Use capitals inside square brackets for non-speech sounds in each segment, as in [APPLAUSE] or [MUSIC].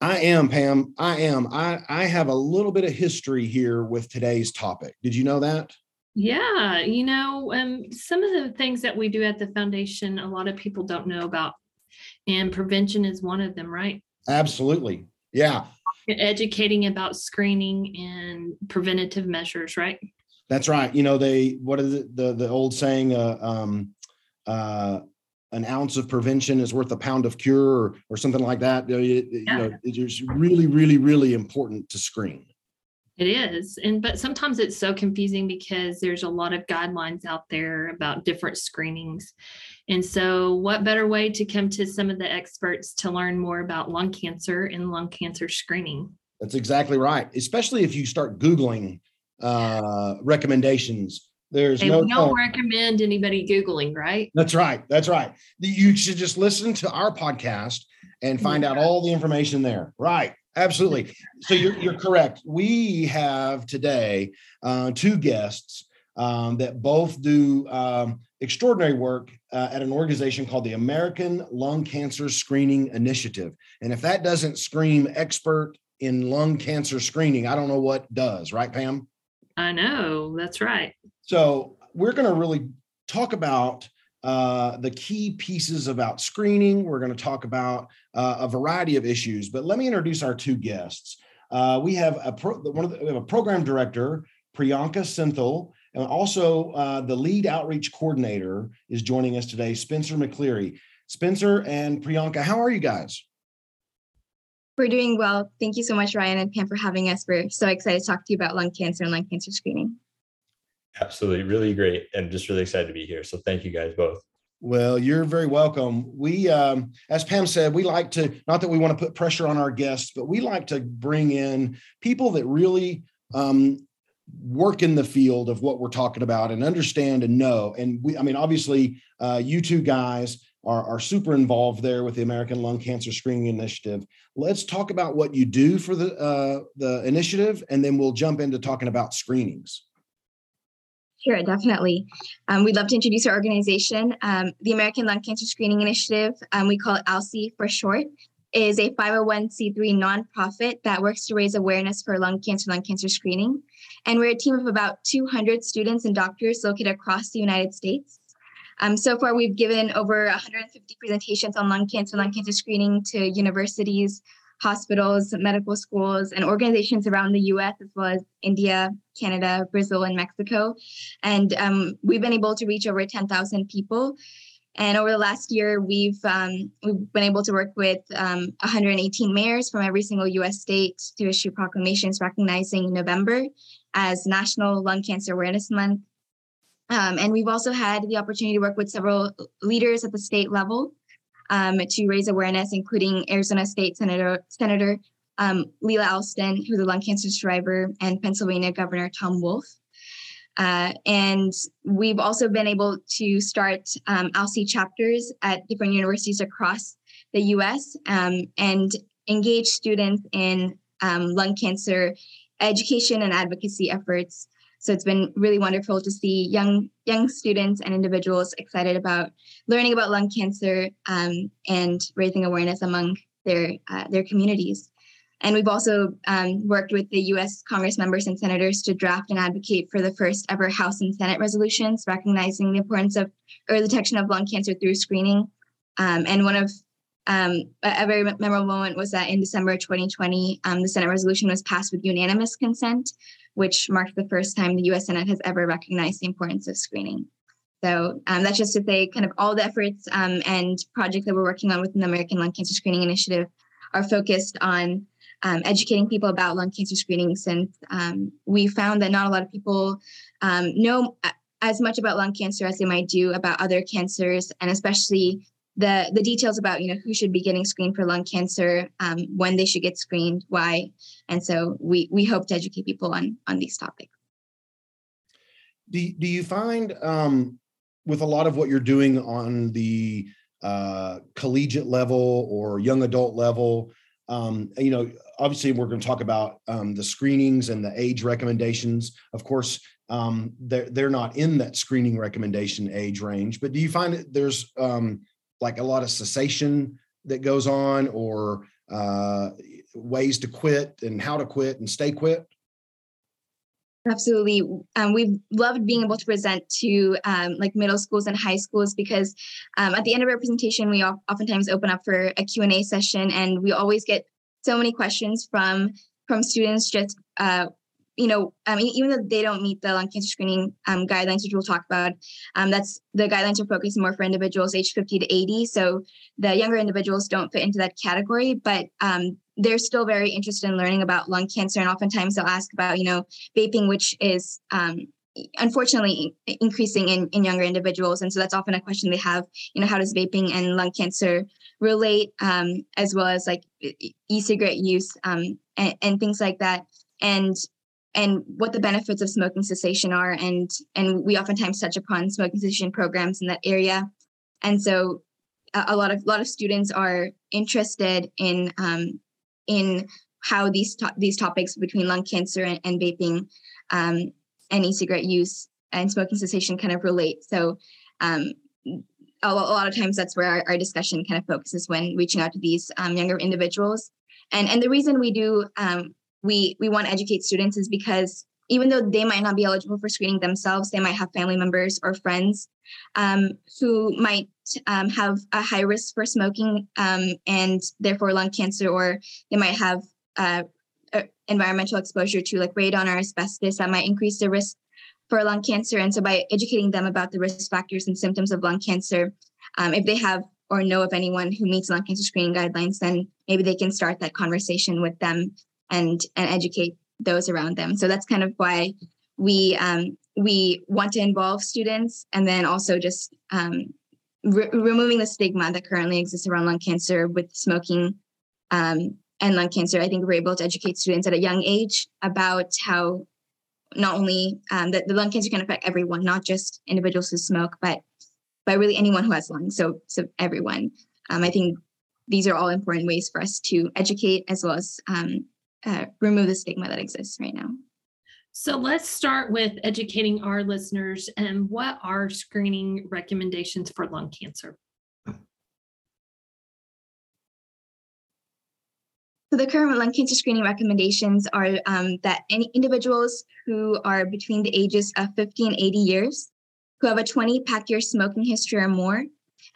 I am, Pam. I am. I, I have a little bit of history here with today's topic. Did you know that? Yeah, you know, um, some of the things that we do at the foundation, a lot of people don't know about, and prevention is one of them, right? Absolutely. Yeah. Educating about screening and preventative measures, right? That's right. You know, they what is it, the the old saying? Uh, um, uh, an ounce of prevention is worth a pound of cure, or, or something like that. You yeah. you know, it's really, really, really important to screen. It is. And but sometimes it's so confusing because there's a lot of guidelines out there about different screenings. And so what better way to come to some of the experts to learn more about lung cancer and lung cancer screening? That's exactly right. Especially if you start googling uh, recommendations. There's no we don't recommend anybody Googling, right? That's right. That's right. You should just listen to our podcast and find out all the information there. Right. Absolutely. So you're, you're correct. We have today uh, two guests um, that both do um, extraordinary work uh, at an organization called the American Lung Cancer Screening Initiative. And if that doesn't scream expert in lung cancer screening, I don't know what does, right, Pam? I know. That's right. So we're going to really talk about uh, the key pieces about screening. We're going to talk about uh, a variety of issues, but let me introduce our two guests. Uh, we have a pro, one of the, we have a program director, Priyanka Senthil, and also uh, the lead outreach coordinator is joining us today, Spencer McCleary. Spencer and Priyanka, how are you guys? We're doing well. Thank you so much, Ryan and Pam, for having us. We're so excited to talk to you about lung cancer and lung cancer screening. Absolutely. Really great. And just really excited to be here. So thank you guys both. Well, you're very welcome. We, um, as Pam said, we like to, not that we want to put pressure on our guests, but we like to bring in people that really um, work in the field of what we're talking about and understand and know. And we, I mean, obviously, uh, you two guys are, are super involved there with the American Lung Cancer Screening Initiative. Let's talk about what you do for the uh, the initiative, and then we'll jump into talking about screenings. Sure, definitely. Um, we'd love to introduce our organization. Um, the American Lung Cancer Screening Initiative, um, we call it ALSI for short, is a 501c3 nonprofit that works to raise awareness for lung cancer, lung cancer screening. And we're a team of about 200 students and doctors located across the United States. Um, so far, we've given over 150 presentations on lung cancer, lung cancer screening to universities, hospitals, medical schools, and organizations around the US, as well as India, Canada, Brazil, and Mexico. And um, we've been able to reach over 10,000 people. And over the last year, we've um, we've been able to work with um, 118 mayors from every single U.S. state to issue proclamations recognizing November as National Lung Cancer Awareness Month um, and we've also had the opportunity to work with several leaders at the state level um, to raise awareness, including Arizona State Senator Senator um, Lela Alston, who's a lung cancer survivor, and Pennsylvania Governor Tom Wolf. Uh, and we've also been able to start um, ALSCE chapters at different universities across the US um, and engage students in um, lung cancer education and advocacy efforts so it's been really wonderful to see young young students and individuals excited about learning about lung cancer um, and raising awareness among their uh, their communities. And we've also um, worked with the U.S. Congress members and senators to draft and advocate for the first ever House and Senate resolutions recognizing the importance of early detection of lung cancer through screening. Um, and one of um, a, very memorable moment was that in December 2020, um, the Senate resolution was passed with unanimous consent, which marked the first time the US Senate has ever recognized the importance of screening. So um, that's just to say, kind of all the efforts um, and projects that we're working on within the American Lung Cancer Screening Initiative are focused on um, educating people about lung cancer screening since um, we found that not a lot of people um, know as much about lung cancer as they might do about other cancers, and especially the the details about you know who should be getting screened for lung cancer, um, when they should get screened, why, and so we we hope to educate people on on these topics. Do do you find um, with a lot of what you're doing on the uh, collegiate level or young adult level? Um, you know, obviously, we're going to talk about um, the screenings and the age recommendations. Of course, um, they're they're not in that screening recommendation age range. But do you find that there's um, like a lot of cessation that goes on, or uh, ways to quit and how to quit and stay quit? Absolutely. Um, we've loved being able to present to um, like middle schools and high schools because um, at the end of our presentation, we oftentimes open up for a Q&A session and we always get so many questions from from students just uh, you know, I mean, even though they don't meet the lung cancer screening um, guidelines, which we'll talk about, um, that's the guidelines are focused more for individuals age 50 to 80. So the younger individuals don't fit into that category, but um, they're still very interested in learning about lung cancer. And oftentimes they'll ask about, you know, vaping, which is um, unfortunately increasing in, in younger individuals. And so that's often a question they have, you know, how does vaping and lung cancer relate, um, as well as like e-cigarette use um, and, and things like that. And and what the benefits of smoking cessation are and and we oftentimes touch upon smoking cessation programs in that area. And so a, a lot of a lot of students are interested in um, in how these to- these topics between lung cancer and, and vaping um, and e-cigarette use and smoking cessation kind of relate. So um, a, lot of times that's where our, our, discussion kind of focuses when reaching out to these um, younger individuals. And and the reason we do um, we we want to educate students is because even though they might not be eligible for screening themselves, they might have family members or friends um, who might um, have a high risk for smoking um, and therefore lung cancer, or they might have uh, environmental exposure to like radon or asbestos that might increase the risk for lung cancer. And so by educating them about the risk factors and symptoms of lung cancer, um, if they have or know of anyone who meets lung cancer screening guidelines, then maybe they can start that conversation with them and and educate those around them. So that's kind of why we um, we want to involve students, and then also just um, re- removing the stigma that currently exists around lung cancer with smoking um, and lung cancer. I think we're able to educate students at a young age about how not only um, that the lung cancer can affect everyone, not just individuals who smoke, but by really anyone who has lungs. So so everyone. Um, I think these are all important ways for us to educate as well as um, uh, remove the stigma that exists right now. So let's start with educating our listeners and what are screening recommendations for lung cancer? So the current lung cancer screening recommendations are um, that any individuals who are between the ages of 50 and 80 years, who have a 20 pack year smoking history or more,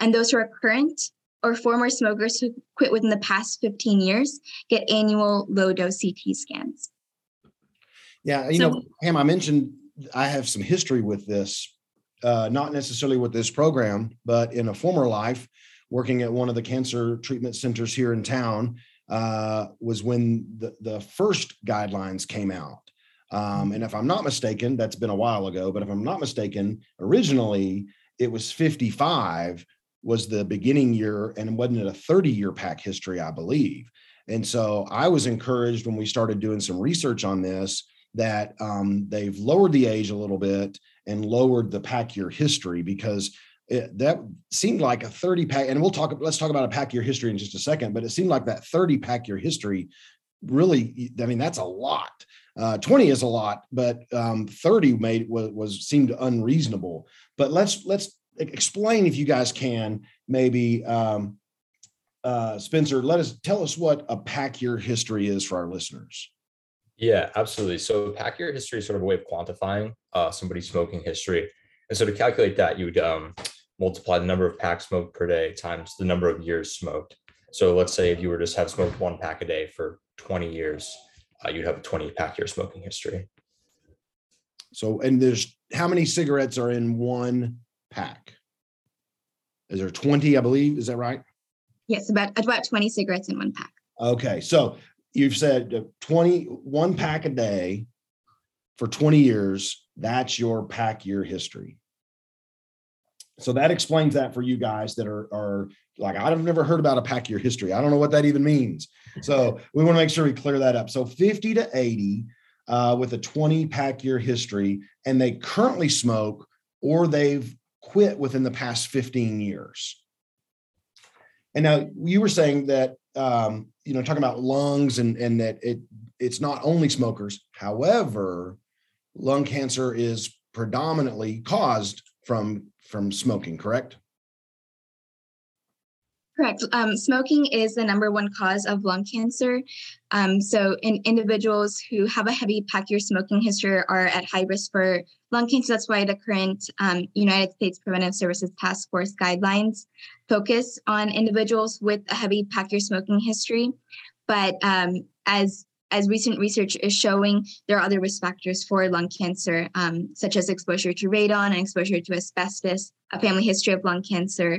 and those who are current or former smokers who quit within the past 15 years get annual low dose CT scans. Yeah, you so, know, Pam, I mentioned I have some history with this, uh, not necessarily with this program, but in a former life, working at one of the cancer treatment centers here in town, uh, was when the, the first guidelines came out. Um, and if I'm not mistaken, that's been a while ago, but if I'm not mistaken, originally it was 55 was the beginning year and wasn't it a 30 year pack history, I believe. And so I was encouraged when we started doing some research on this that um, they've lowered the age a little bit and lowered the pack year history because it, that seemed like a 30 pack. And we'll talk, let's talk about a pack year history in just a second, but it seemed like that 30 pack year history really, I mean, that's a lot. Uh, 20 is a lot, but um, 30 made was, was seemed unreasonable. But let's let's explain if you guys can maybe um, uh, spencer let us tell us what a pack year history is for our listeners. Yeah absolutely. So pack year history is sort of a way of quantifying uh, somebody's smoking history. And so to calculate that you would um, multiply the number of packs smoked per day times the number of years smoked. So let's say if you were just have smoked one pack a day for 20 years uh, you'd have a 20 pack year smoking history. So and there's how many cigarettes are in one pack. Is there 20, I believe? Is that right? Yes, about about 20 cigarettes in one pack. Okay. So you've said 20, one pack a day for 20 years. That's your pack year history. so that explains that for you guys that are are like I've never heard about a pack year history. I don't know what that even means. So we want to make sure we clear that up. So 50 to 80 uh, with a 20 pack year history, and they currently smoke or they've quit within the past 15 years. And now you were saying that um, you know talking about lungs and and that it it's not only smokers. However, lung cancer is predominantly caused from from smoking, correct? Correct. Um, smoking is the number one cause of lung cancer. Um, so, in individuals who have a heavy pack year smoking history are at high risk for lung cancer. That's why the current um, United States Preventive Services Task Force guidelines focus on individuals with a heavy pack year smoking history. But um, as as recent research is showing, there are other risk factors for lung cancer, um, such as exposure to radon and exposure to asbestos, a family history of lung cancer,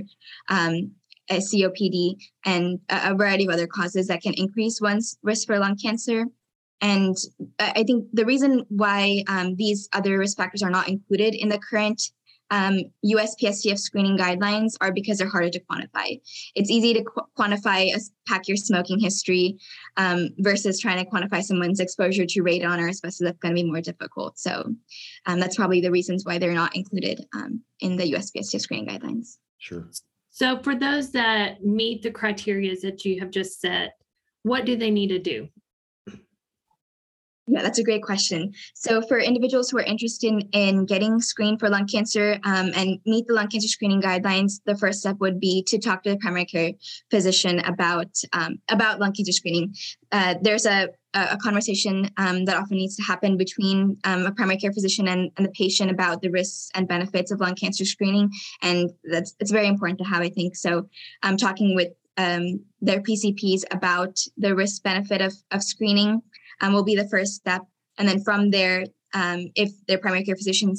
um, COPD, and a variety of other causes that can increase one's risk for lung cancer. And I think the reason why um, these other risk factors are not included in the current um, USPSTF screening guidelines are because they're harder to quantify. It's easy to qu- quantify a pack year smoking history um, versus trying to quantify someone's exposure to radon or asbestos. That's going to be more difficult. So um, that's probably the reasons why they're not included um, in the USPSTF screening guidelines. Sure. So for those that meet the criteria that you have just set, what do they need to do? Yeah, that's a great question. So, for individuals who are interested in getting screened for lung cancer um, and meet the lung cancer screening guidelines, the first step would be to talk to the primary care physician about um, about lung cancer screening. Uh, there's a a conversation um, that often needs to happen between um, a primary care physician and, and, the patient about the risks and benefits of lung cancer screening, and that's it's very important to have, I think. So, I'm talking with um, their PCPs about the risk benefit of of screening um, will be the first step. And then from there, um, if their primary care physician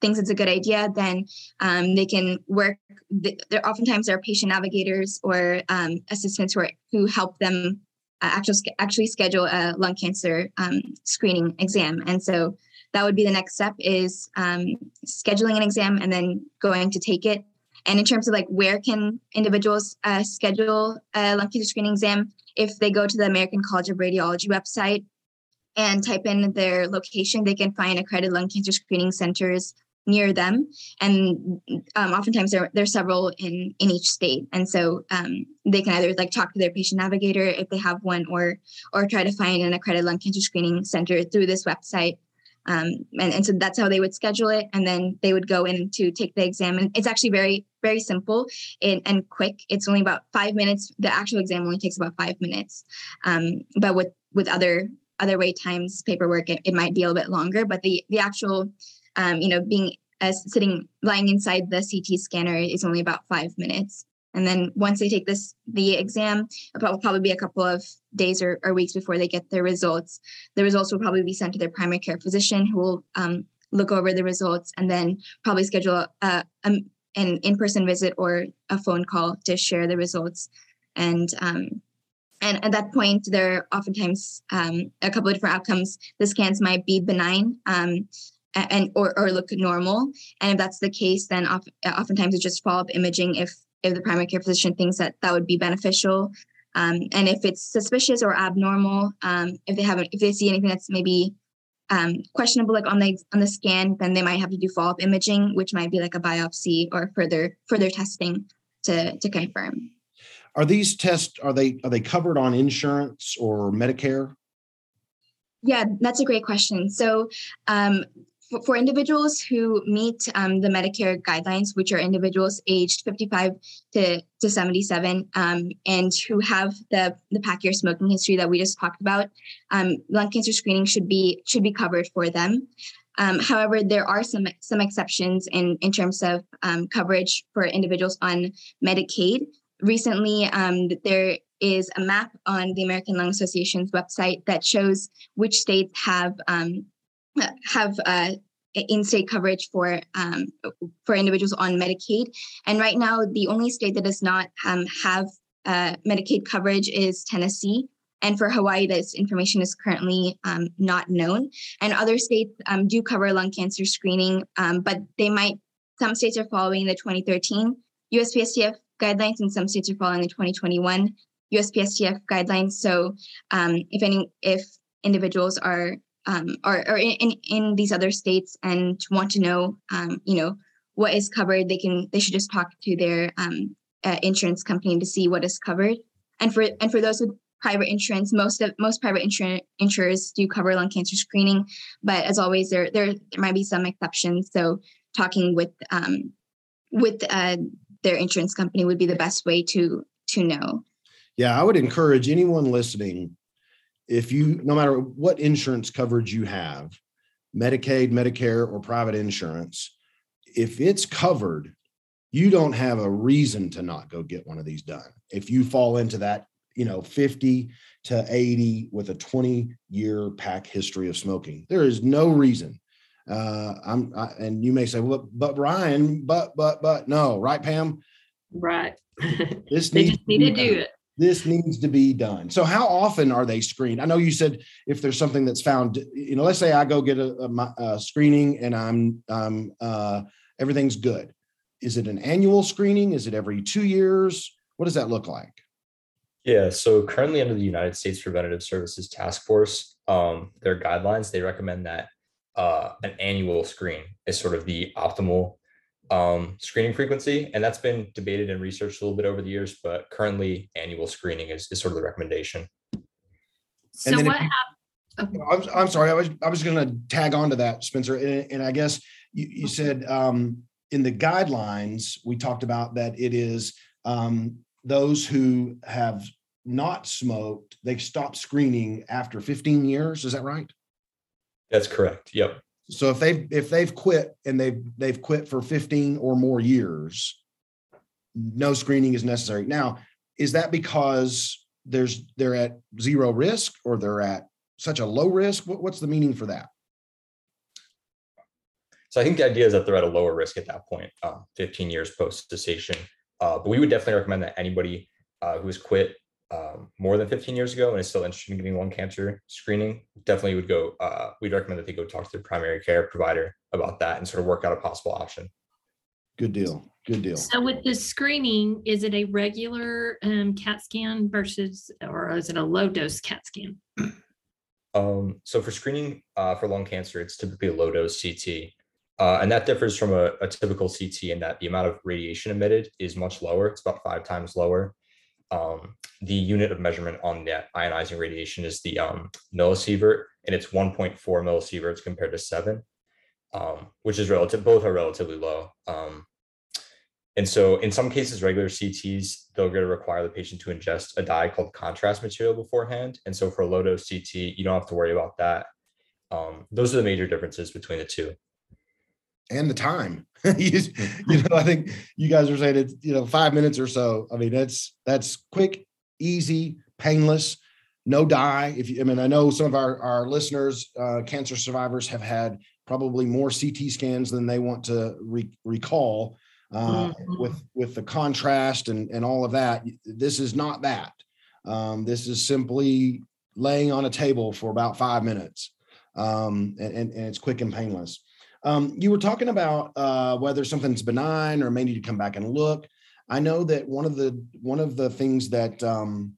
thinks it's a good idea, then um, they can work. There oftentimes there are patient navigators or um, assistants who, are, who help them actually actually schedule a lung cancer um, screening exam. And so that would be the next step is um, scheduling an exam and then going to take it. And in terms of like where can individuals uh, schedule a lung cancer screening exam, if they go to the American College of Radiology website and type in their location, they can find accredited lung cancer screening centers near them. And um, oftentimes there, there are several in, in each state. And so um, they can either like talk to their patient navigator if they have one or or try to find an accredited lung cancer screening center through this website. Um, and, and so that's how they would schedule it. And then they would go in to take the exam. And it's actually very, very simple and, and quick. It's only about five minutes. The actual exam only takes about five minutes. Um, but with, with other other wait times paperwork it, it might be a little bit longer but the the actual um, you know being uh, sitting lying inside the ct scanner is only about five minutes. And then once they take this the exam it will probably be a couple of days or, or, weeks before they get their results. The results will probably be sent to their primary care physician who will um, look over the results and then probably schedule a, a, an in-person visit or a phone call to share the results. And um, and at that point, there are oftentimes um, a couple of different outcomes. The scans might be benign um, and or, or look normal. And if that's the case, then oftentimes it's just follow-up imaging if if the primary care physician thinks that that would be beneficial. Um, and if it's suspicious or abnormal, um, if they haven't, if they see anything that's maybe um, questionable, like on the on the scan, then they might have to do follow-up imaging, which might be like a biopsy or further further testing to to confirm. Are these tests are they are they covered on insurance or Medicare? Yeah, that's a great question. So, um, for, for, individuals who meet um, the Medicare guidelines, which are individuals aged 55 to, to 77 um, and who have the, the pack year smoking history that we just talked about, um, lung cancer screening should be should be covered for them. Um, however, there are some some exceptions in, in terms of um, coverage for individuals on Medicaid recently there is a map on the American Lung Association's website that shows which states have um, have uh, in-state coverage for um, for individuals on Medicaid. And right now, the only state that does not um, have uh, Medicaid coverage is Tennessee. And for Hawaii, this information is currently um, not known. And other states um, do cover lung cancer screening, um, but they might some states are following the 2013 USPSTF guidelines, and some states are following the 2021 USPSTF guidelines. So, um, if any, if individuals are um, or, or in, in these other states and want to know, um, you know, what is covered, they can they should just talk to their um, uh, insurance company to see what is covered. And for and for those with private insurance, most of most private insur- insurers do cover lung cancer screening, but as always, there there, there might be some exceptions. So talking with um, with uh, their insurance company would be the best way to to know. Yeah, I would encourage anyone listening if you no matter what insurance coverage you have, Medicaid, Medicare, or private insurance, if it's covered, you don't have a reason to not go get one of these done. If you fall into that, you know, 50 to 80 with a 20 year pack history of smoking, there is no reason. Uh, I'm, I, and you may say, well, but Ryan, but, but, but no, right, Pam? Right. [LAUGHS] This they needs just need to do it. This needs to be done. So, how often are they screened? I know you said if there's something that's found, you know, let's say I go get a, a, a screening and I'm, um, uh, everything's good is it an annual screening? Is it every two years? What does that look like? Yeah, so currently under the United States Preventative Services Task Force, um, their guidelines, they recommend that uh, an annual screen is sort of the optimal um, screening frequency. And that's been debated and researched a little bit over the years, but currently annual screening is, is sort of the recommendation. So then what happened? I'm, I'm sorry. I was I was going to tag on to that, Spencer. And, and I guess you, you said um, in the guidelines we talked about that it is um, those who have not smoked they stop screening after 15 years. Is that right? That's correct. Yep. So if they've if they've quit and they've they've quit for 15 or more years, no screening is necessary. Now, is that because there's they're at zero risk or they're at such a low risk? What, what's the meaning for that? So I think the idea is that they're at a lower risk at that point, um, 15 years post cessation. Uh, but we would definitely recommend that anybody uh, who has quit um, more than 15 years ago and is still interested in getting lung cancer screening definitely would go. Uh, we'd recommend that they go talk to their primary care provider about that and sort of work out a possible option. Good deal. Good deal. So with the screening, is it a regular um, CAT scan versus, or is it a low dose CAT scan? Um, so for screening uh, for lung cancer, it's typically a low dose CT. Uh, and that differs from a, a typical CT in that the amount of radiation emitted is much lower. It's about five times lower. Um, the unit of measurement on that ionizing radiation is the um, millisievert, and it's 1.4 millisieverts compared to seven, um, which is relative. Both are relatively low. Um, and so, in some cases, regular CTs they're going to require the patient to ingest a dye called contrast material beforehand. And so, for a low dose CT, you don't have to worry about that. Um, those are the major differences between the two and the time. [LAUGHS] you, you know, I think you guys are saying it's you know five minutes or so. I mean, that's that's quick, easy, painless, no dye. If you, I mean, I know some of our our listeners, uh, cancer survivors, have had probably more CT scans than they want to re- recall. Uh, Mhm. With with the contrast and and all of that, this is not that. Um, this is simply laying on a table for about five minutes, um, and, and and it's quick and painless. Um, you were talking about uh, whether something's benign or may need to come back and look. I know that one of the one of the things that um,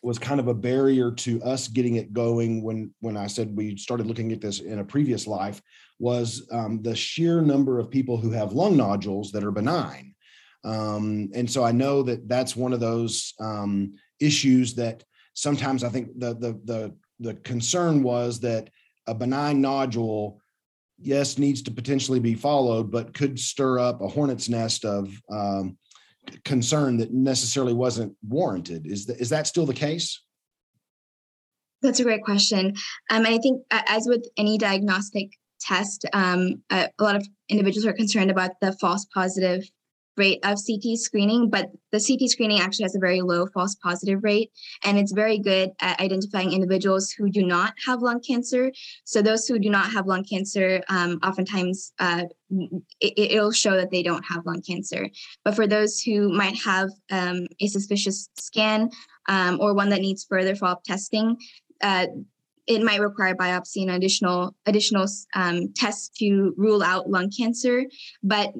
was kind of a barrier to us getting it going when when I said we started looking at this in a previous life was um, the sheer number of people who have lung nodules that are benign. Um, and so I know that that's one of those um, issues that sometimes I think the the the the concern was that a benign nodule yes, needs to potentially be followed, but could stir up a hornet's nest of um, concern that necessarily wasn't warranted. Is that, is that still the case? That's a great question. Um, and I think, as with any diagnostic test, um, uh, a lot of individuals are concerned about the false positive rate of CT screening, but the CT screening actually has a very low false positive rate, and it's very good at identifying individuals who do not have lung cancer. So those who do not have lung cancer, um, oftentimes uh, it, will show that they don't have lung cancer. But for those who might have um, a suspicious scan um, or one that needs further follow-up testing, uh, it might require biopsy and additional additional um, tests to rule out lung cancer. But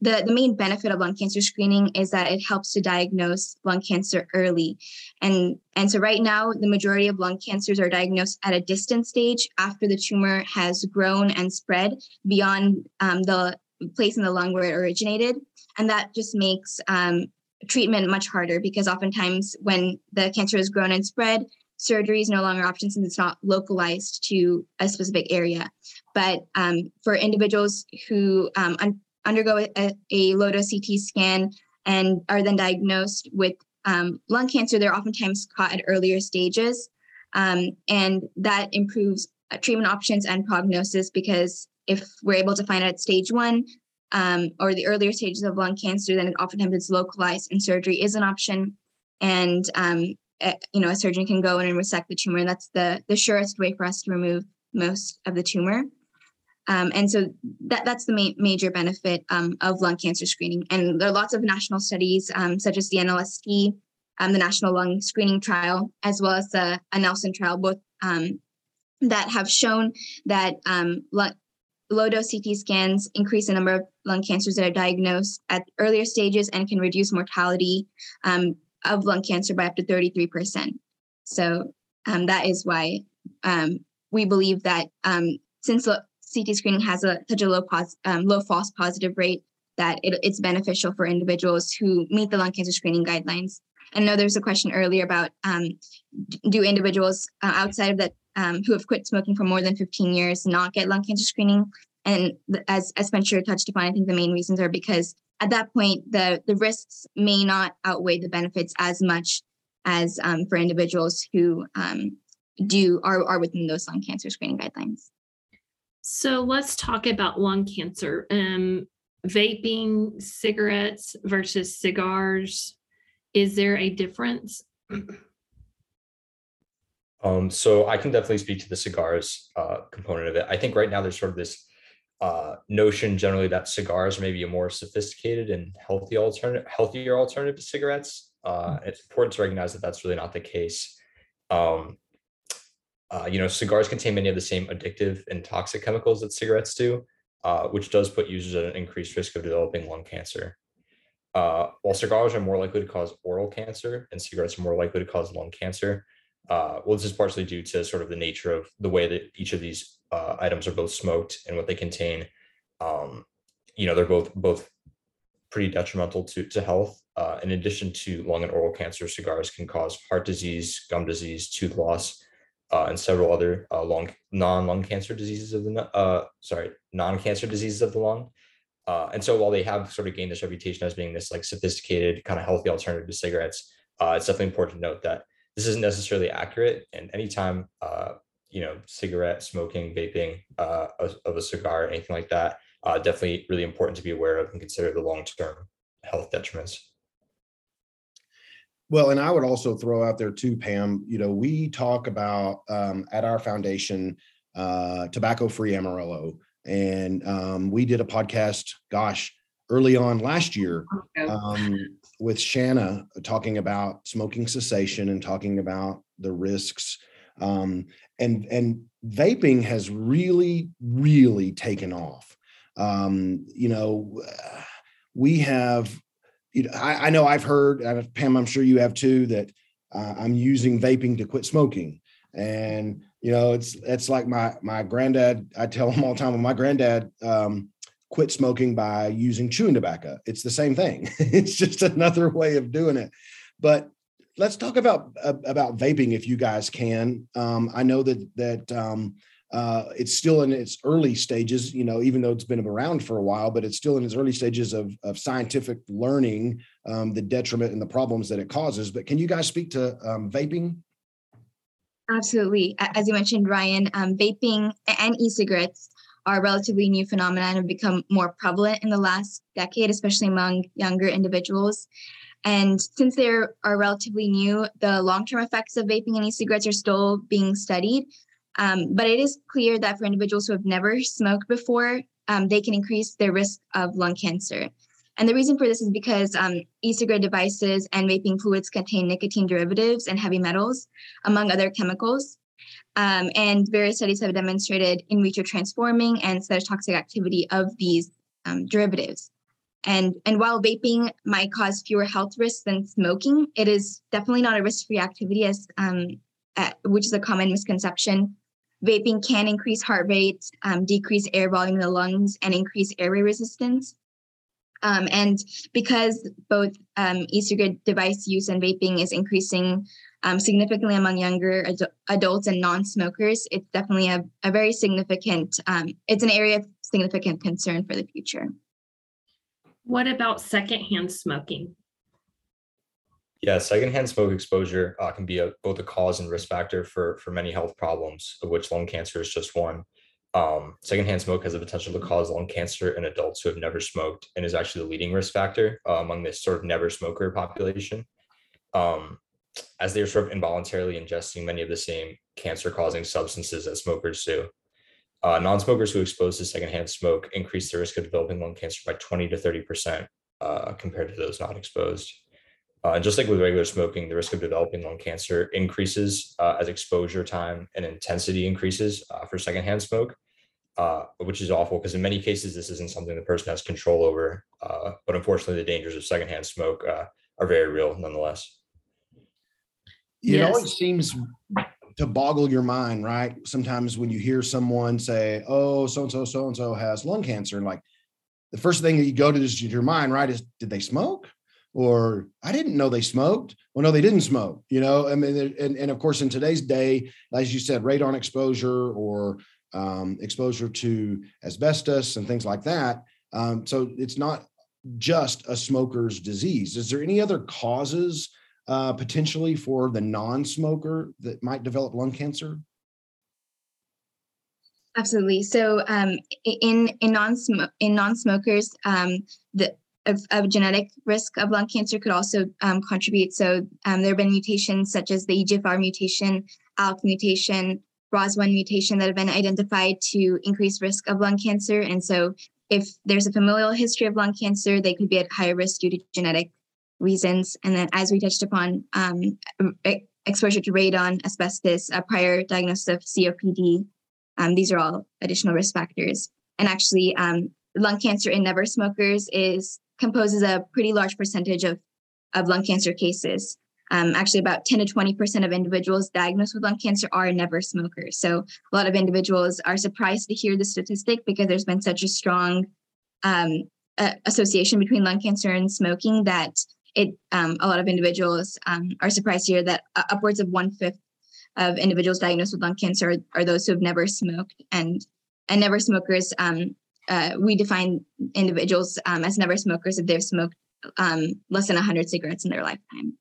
the, the main benefit of lung cancer screening is that it helps to diagnose lung cancer early. And, and so right now, the majority of lung cancers are diagnosed at a distant stage after the tumor has grown and spread beyond um, the place in the lung where it originated. And that just makes um, treatment much harder because oftentimes when the cancer has grown and spread, surgery is no longer an option since it's not localized to a specific area. But um, for individuals who um, undergo a, a low dose CT scan and are then diagnosed with um, lung cancer, they're oftentimes caught at earlier stages. Um, and that improves uh, treatment options and prognosis because if we're able to find out at stage one um, or the earlier stages of lung cancer, then oftentimes it's localized and surgery is an option. And um, uh, you know, a surgeon can go in and resect the tumor, and that's the the surest way for us to remove most of the tumor. Um, and so that, that's the main, major benefit um, of lung cancer screening. And there are lots of national studies, um, such as the NLST, um, the National Lung Screening Trial, as well as the a Nelson trial, both um, that have shown that um, low dose CT scans increase the number of lung cancers that are diagnosed at earlier stages and can reduce mortality of lung cancer by up to 33%. So that is why we believe that since CT screening has a such a low pos, um, low false positive rate that it, it's beneficial for individuals who meet the lung cancer screening guidelines. I know there's a question earlier about um, do individuals uh, outside of that um, who have quit smoking for more than 15 years not get lung cancer screening? And as as Spencer touched upon, I think the main reasons are because at that point the the risks may not outweigh the benefits as much as um, for individuals who um, do are are within those lung cancer screening guidelines. So let's talk about lung cancer. Um, vaping, cigarettes versus cigars. Is there a difference? [CLEARS THROAT] Um, so I can definitely speak to the cigars uh, component of it. I think right now there's sort of this uh, notion generally that cigars may be a more sophisticated and healthy alternative, healthier alternative to cigarettes. Uh, mm. it's important to recognize that that's really not the case. Um, uh, you know, cigars contain many of the same addictive and toxic chemicals that cigarettes do, uh, which does put users at an increased risk of developing lung cancer. Uh, while cigars are more likely to cause oral cancer and cigarettes are more likely to cause lung cancer, uh, well, this is partially due to sort of the nature of the way that each of these uh, items are both smoked and what they contain. Um, you know, they're both both pretty detrimental to, to health. Uh, in addition to lung and oral cancer, cigars can cause heart disease, gum disease, tooth loss, uh, and several other uh, lung non-lung cancer diseases of the uh, sorry non-cancer diseases of the lung. Uh, and so while they have sort of gained this reputation as being this like sophisticated kind of healthy alternative to cigarettes, uh, it's definitely important to note that this isn't necessarily accurate. And anytime uh, you know cigarette smoking, vaping uh, of a cigar, anything like that, definitely really important to be aware of and consider the long-term health detriments. Well, and I would also throw out there too, Pam. You know, we talk about um, at our foundation uh, tobacco-free Amarillo, and um, we did a podcast. Gosh, early on last year um, with Shanna talking about smoking cessation and talking about the risks. Um, and and vaping has really, really taken off. Um, you know, we have you know, I, I know I've heard, Pam, I'm sure you have too, that uh, I'm using vaping to quit smoking. And, you know, it's, it's like my, my granddad, I tell [LAUGHS] him all the time, well, my granddad um, quit smoking by using chewing tobacco. It's the same thing. [LAUGHS] it's just another way of doing it. But let's talk about, about vaping if you guys can. Um, I know that, that, um, uh, it's still in its early stages, you know, even though it's been around for a while, but it's still in its early stages of, of scientific learning um, the detriment and the problems that it causes. But can you guys speak to um, vaping? Absolutely. As you mentioned, Ryan, um, vaping and e-cigarettes are relatively new phenomena and have become more prevalent in the last decade, especially among younger individuals. And since they are relatively new, the long term effects of vaping and e cigarettes are still being studied. Um, but it is clear that for individuals who have never smoked before, um, they can increase their risk of lung cancer. And the reason for this is because um, e-cigarette devices and vaping fluids contain nicotine derivatives and heavy metals, among other chemicals. Um, and various studies have demonstrated in vitro transforming and cytotoxic activity of these um, derivatives. And, and while vaping might cause fewer health risks than smoking, it is definitely not a risk-free activity, as um, which is a common misconception. Vaping can increase heart rate, um, decrease air volume in the lungs, and increase airway resistance. Um, and because both um, e-cigarette device use and vaping is increasing um, significantly among younger ad- adults and non-smokers, it's definitely a, a very significant. Um, it's an area of significant concern for the future. What about secondhand smoking? Yeah, secondhand smoke exposure uh, can be a, both a cause and risk factor for for many health problems, of which lung cancer is just one. Um, secondhand smoke has the potential to cause lung cancer in adults who have never smoked and is actually the leading risk factor uh, among this sort of never smoker population. Um, as they're sort of involuntarily ingesting many of the same cancer causing substances that smokers do. Uh, non-smokers who expose to secondhand smoke increase the risk of developing lung cancer by 20 to 30% uh, compared to those not exposed. Uh, just like with regular smoking, the risk of developing lung cancer increases uh, as exposure time and intensity increases uh, for secondhand smoke, uh, which is awful because in many cases this isn't something the person has control over. Uh, but unfortunately, the dangers of secondhand smoke uh, are very real nonetheless. It yes. always seems to boggle your mind, right? Sometimes when you hear someone say, "Oh, so and so, so and so has lung cancer," and like the first thing that you go to is your mind, right? Is did they smoke? Or I didn't know they smoked. Well, no, they didn't smoke. You know, I mean, and, and of course, in today's day, as you said, radon exposure or um, exposure to asbestos and things like that. Um, so it's not just a smoker's disease. Is there any other causes uh, potentially for the non-smoker that might develop lung cancer? Absolutely. So um, in in non in non-smokers, um, the of, of genetic risk of lung cancer could also um, contribute. So um, there have been mutations such as the EGFR mutation, ALK mutation, ROS1 mutation that have been identified to increase risk of lung cancer. And so if there's a familial history of lung cancer, they could be at higher risk due to genetic reasons. And then as we touched upon, um, exposure to radon, asbestos, a prior diagnosis of COPD, um, these are all additional risk factors. And actually, um, lung cancer in never smokers is composes a pretty large percentage of, of lung cancer cases. Um, actually, about 10 to 20% of individuals diagnosed with lung cancer are never smokers. So, a lot of individuals are surprised to hear the statistic because there's been such a strong um, uh, association between lung cancer and smoking that it um, a lot of individuals um, are surprised to hear that uh, upwards of one fifth of individuals diagnosed with lung cancer are, are, those who have never smoked and and never smokers um, uh, we define individuals um, as never smokers if they've smoked um, less than 100 cigarettes in their lifetime.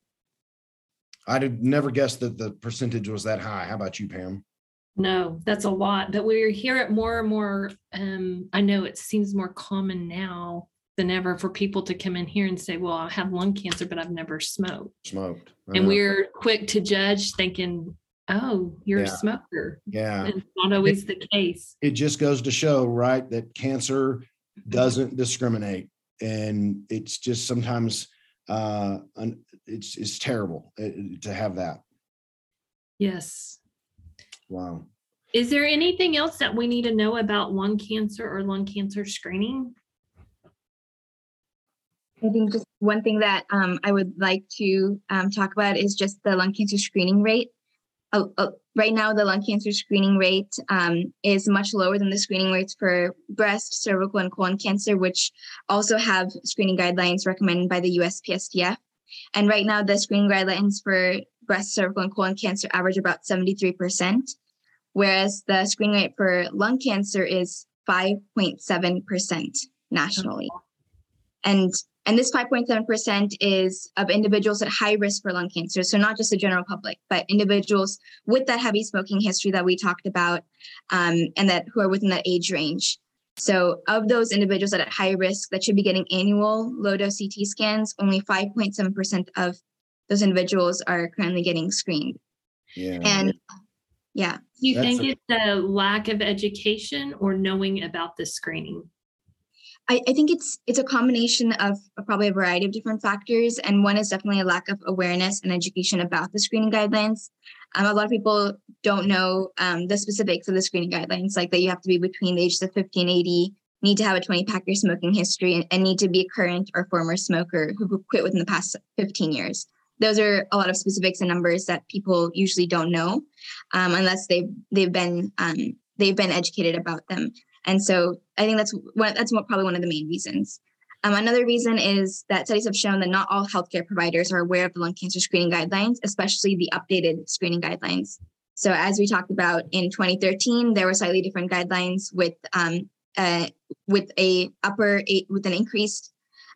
I'd never guessed that the percentage was that high. How about you, Pam? No, that's a lot, but we hear it more and more. Um, I know it seems more common now than ever for people to come in here and say, "Well, I have lung cancer, but I've never smoked." Smoked, and we're quick to judge, thinking, oh, you're yeah. a smoker. Yeah. It's not always it, the case. It just goes to show, right, that cancer doesn't discriminate. And it's just sometimes uh it's it's terrible uh, to have that. Yes. Wow. Is there anything else that we need to know about lung cancer or lung cancer screening? I think just one thing that um, I would like to um, talk about is just the lung cancer screening rate uh, right now the lung cancer screening rate um, is much lower than the screening rates for breast, cervical, and colon cancer, which also have screening guidelines recommended by the USPSTF. And right now, the screening guidelines for breast, cervical, and colon cancer average about 73%, whereas the screening rate for lung cancer is 5.7% nationally. And and this 5.7% is of individuals at high risk for lung cancer. So not just the general public, but individuals with that heavy smoking history that we talked about um, and that who are within that age range. So of those individuals that are at high risk that should be getting annual low dose CT scans, only 5.7% of those individuals are currently getting screened. Yeah. And yeah. Do you That's think a- it's the lack of education or knowing about the screening? I, I, think it's it's a combination of probably a variety of different factors, and one is definitely a lack of awareness and education about the screening guidelines. Um, a lot of people don't know um, the specifics of the screening guidelines, like that you have to be between the ages of 50 and 80, need to have a 20 pack year smoking history, and, and need to be a current or former smoker who quit within the past 15 years. Those are a lot of specifics and numbers that people usually don't know um, unless they've they've been um, they've been educated about them. And so I think that's what that's probably one of the main reasons. Um, another reason is that studies have shown that not all healthcare providers are aware of the lung cancer screening guidelines, especially the updated screening guidelines. So, as we talked about in 2013, there were slightly different guidelines with um, uh, with a upper with an increased,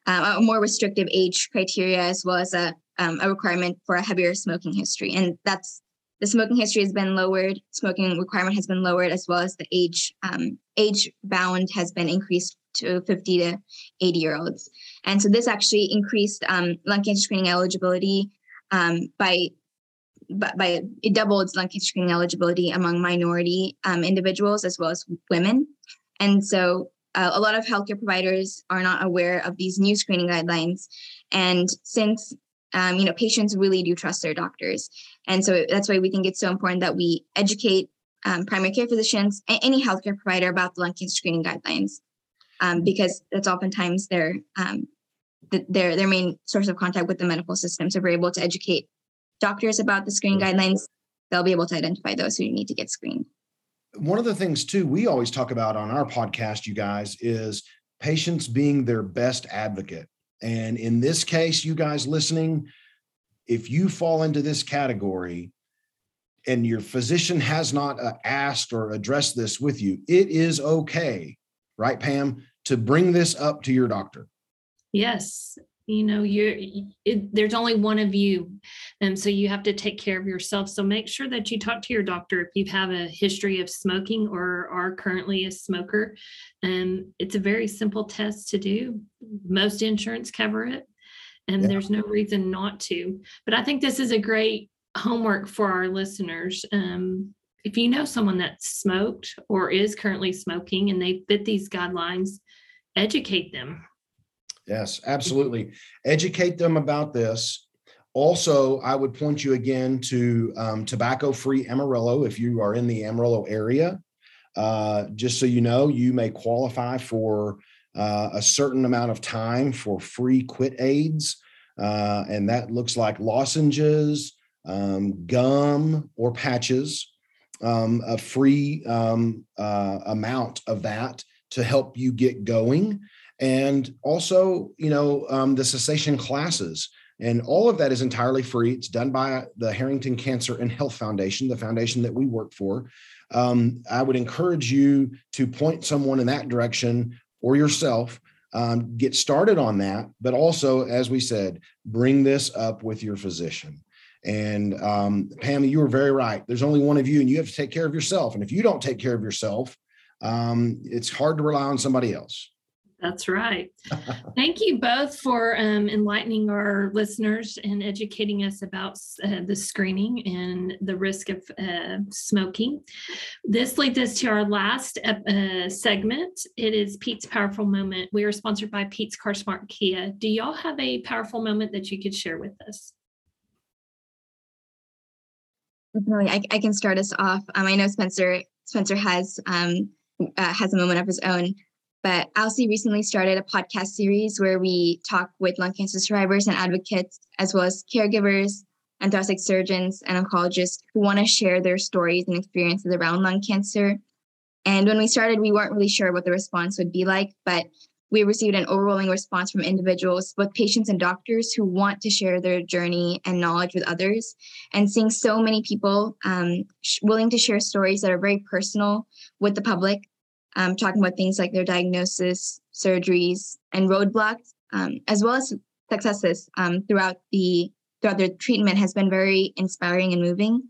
uh, a more restrictive age criteria, as well as a um, a requirement for a heavier smoking history, and that's the smoking history has been lowered, smoking requirement has been lowered, as well as the age um, age bound has been increased to 50 to 80 year olds. And so this actually increased um, lung cancer screening eligibility um, by, by, by it doubled lung cancer screening eligibility among minority um, individuals as well as women. And so uh, a lot of healthcare providers are not aware of these new screening guidelines. And since um, you know patients really do trust their doctors, and so that's why we think it's so important that we educate um, primary care physicians, and any healthcare provider about the lung cancer screening guidelines um, because that's oftentimes their um, their their main source of contact with the medical system. So if we're able to educate doctors about the screening guidelines, they'll be able to identify those who need to get screened. One of the things too we always talk about on our podcast, you guys, is patients being their best advocate. And in this case, you guys listening, if you fall into this category, and your physician has not uh, asked or addressed this with you, it is okay, right, Pam, to bring this up to your doctor. Yes. You know, you're it, there's only one of you. And so you have to take care of yourself. So make sure that you talk to your doctor if you have a history of smoking or are currently a smoker. And it's a very simple test to do. Most insurance cover it and yeah. there's no reason not to. But I think this is a great homework for our listeners. Um, if you know someone that smoked or is currently smoking and they fit these guidelines, educate them. Yes, absolutely. Educate them about this. Also, I would point you again to um, tobacco free Amarillo if you are in the Amarillo area. Uh, just so you know, you may qualify for uh, a certain amount of time for free quit aids. Uh, and that looks like lozenges, um, gum, or patches um, a free um, uh, amount of that to help you get going. And also, you know, um, the cessation classes. And all of that is entirely free. It's done by the Harrington Cancer and Health Foundation, the foundation that we work for. Um, I would encourage you to point someone in that direction or yourself um, get started on that but also as we said bring this up with your physician and um, Pam, you were very right. There's only one of you, and you have to take care of yourself. And if you don't take care of yourself, um, it's hard to rely on somebody else. That's right. [LAUGHS] Thank you both for um, enlightening our listeners and educating us about uh, the screening and the risk of uh, smoking. This leads us to our last uh, segment. It is Pete's Powerful Moment. We are sponsored by Pete's Car Smart Kia. Do y'all have a powerful moment that you could share with us? Definitely, I, I can start us off. Um, I know Spencer Spencer has um, uh, has a moment of his own, but ALCSI recently started a podcast series where we talk with lung cancer survivors and advocates, as well as caregivers and thoracic surgeons and oncologists who want to share their stories and experiences around lung cancer. And when we started, we weren't really sure what the response would be like, but we received an overwhelming response from individuals, both patients and doctors, who want to share their journey and knowledge with others. And seeing so many people um, sh- willing to share stories that are very personal with the public, um, talking about things like their diagnosis, surgeries, and roadblocks, um, as well as successes um, throughout the throughout their treatment, has been very inspiring and moving.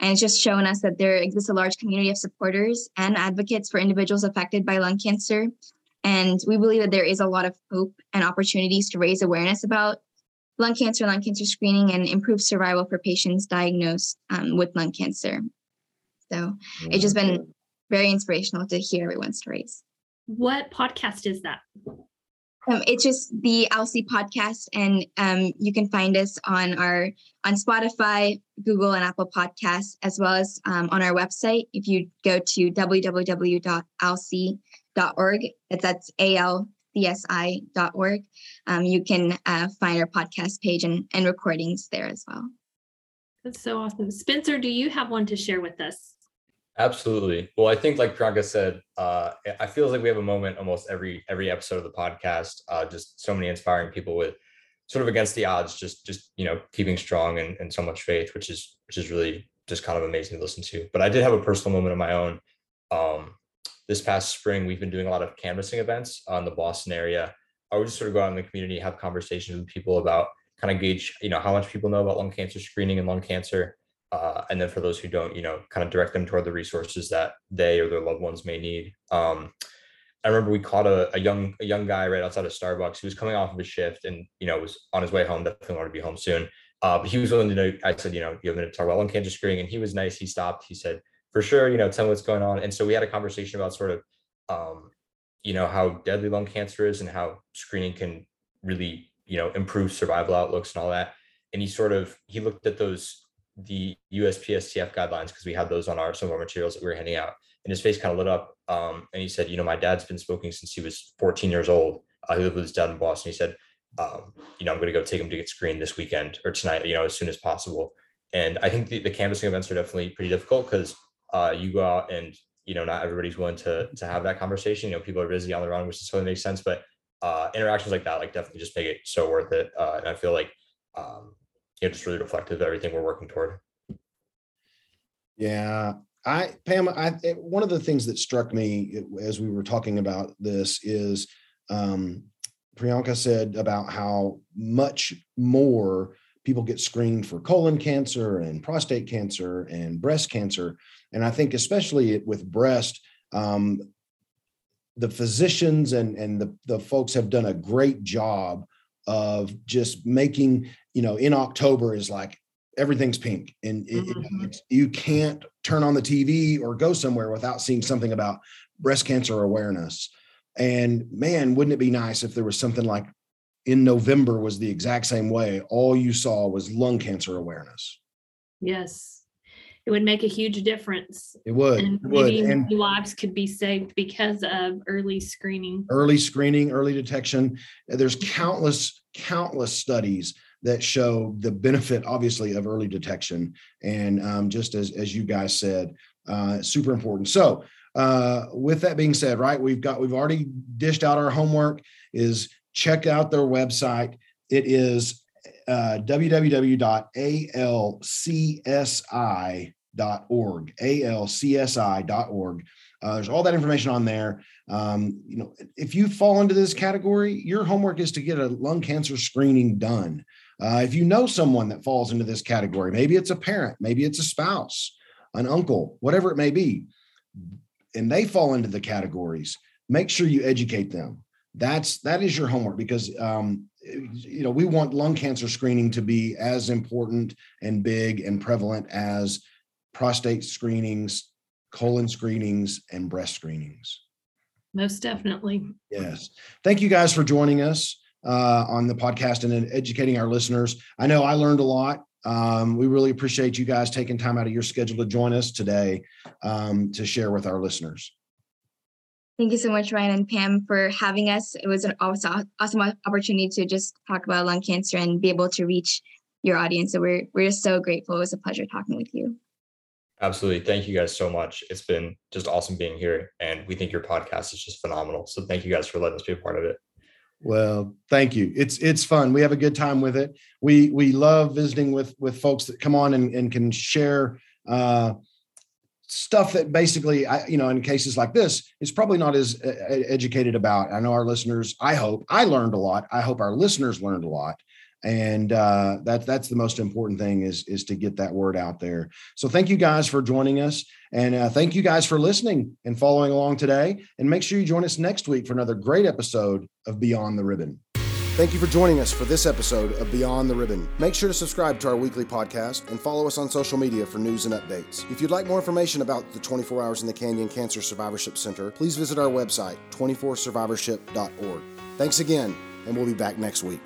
And it's just shown us that there exists a large community of supporters and advocates for individuals affected by lung cancer and we believe that there is a lot of hope and opportunities to raise awareness about lung cancer, lung cancer screening, and improve survival for patients diagnosed um, with lung cancer. So it's just been very inspirational to hear everyone's stories. What podcast is that? Um, it's just the ALC podcast, and um, you can find us on our on Spotify, Google, and Apple Podcasts, as well as um, on our website. If you go to www.alc.org, that's alcsi.org, um, you can uh, find our podcast page and, and recordings there as well. That's so awesome. Spencer, do you have one to share with us? Absolutely. Well, I think like Priyanka said, uh, I feel like we have a moment almost every every episode of the podcast. Uh, just so many inspiring people with sort of against the odds, just just you know keeping strong and, and so much faith, which is which is really just kind of amazing to listen to. But I did have a personal moment of my own. Um, this past spring, we've been doing a lot of canvassing events on the Boston area. I would just sort of go out in the community, have conversations with people about kind of gauge, you know, how much people know about lung cancer screening and lung cancer. Uh, and then for those who don't, you know, kind of direct them toward the resources that they or their loved ones may need. Um, I remember we caught a, a, young a young guy right outside of Starbucks. He was coming off of a shift and you know was on his way home. Definitely wanted to be home soon. Uh, but he was willing to know. I said, you know, you have to talk about lung cancer screening, and he was nice. He stopped. He said, for sure, you know, tell me what's going on. And so we had a conversation about sort of, um, you know, how deadly lung cancer is and how screening can really you know improve survival outlooks and all that and he sort of he looked at those the USPSTF guidelines because we had those on our some of our materials that we were handing out and his face kind of lit up um, and he said you know my dad's been smoking since he was 14 years old. Uh, he lived with his dad in Boston. He said um, you know I'm going to go take him to get screened this weekend or tonight you know as soon as possible. And I think the, the canvassing events are definitely pretty difficult because uh, you go out and you know not everybody's willing to to have that conversation. You know people are busy on their own which is totally makes sense but uh, interactions like that like definitely just make it so worth it uh, and i feel like um, you know just really reflective of everything we're working toward. Yeah i pam i one of the things that struck me as we were talking about this is um, priyanka said about how much more people get screened for colon cancer and prostate cancer and breast cancer. And i think especially with breast um, the physicians and and the, the folks have done a great job of just making you know in october is like everything's pink. And it, mm-hmm. it, you can't turn on the tv or go somewhere without seeing something about breast cancer awareness. And man wouldn't it be nice if there was something like in november was the exact same way all you saw was lung cancer awareness. Yes it would make a huge difference. It would. And it would. and lives could be saved because of early screening. Early screening, early detection. There's countless, countless studies that show the benefit, obviously, of early detection. And um, just as as you guys said, uh, super important. So, uh, with that being said, right, we've got we've already dished out our homework. Is check out their website. It is uh, www.alcsi.org, alcsi.org. Uh, there's all that information on there. Um, you know, if you fall into this category, your homework is to get a lung cancer screening done. Uh, if you know someone that falls into this category, maybe it's a parent, maybe it's a spouse, an uncle, whatever it may be, and they fall into the categories, make sure you educate them. That's that is your homework because um, you know, we want lung cancer screening to be as important and big and prevalent as prostate screenings, colon screenings, and breast screenings. Most definitely. Yes. Thank you guys for joining us uh, on the podcast and educating our listeners. I know I learned a lot. Um, we really appreciate you guys taking time out of your schedule to join us today um, to share with our listeners. Thank you so much, Ryan and Pam, for having us. It was an awesome, awesome opportunity to just talk about lung cancer and be able to reach your audience. So we're we're just so grateful. It was a pleasure talking with you. Absolutely. Thank you guys so much. It's been just awesome being here. And we think your podcast is just phenomenal. So thank you guys for letting us be a part of it. Well, thank you. It's it's fun. We have a good time with it. We we love visiting with with folks that come on and, and can share uh, stuff that basically I, you know in cases like this is probably not as uh, educated about. I know our listeners i hope i learned a lot. I hope our listeners learned a lot. And uh, that, that's the most important thing is is to get that word out there. So thank you guys for joining us. And uh, thank you guys for listening and following along today. And make sure you join us next week for another great episode of beyond the ribbon Thank you for joining us for this episode of Beyond the Ribbon. Make sure to subscribe to our weekly podcast and follow us on social media for news and updates. If you'd like more information about the 24 Hours in the Canyon Cancer Survivorship Center, please visit our website, 24survivorship.org. Thanks again, and we'll be back next week.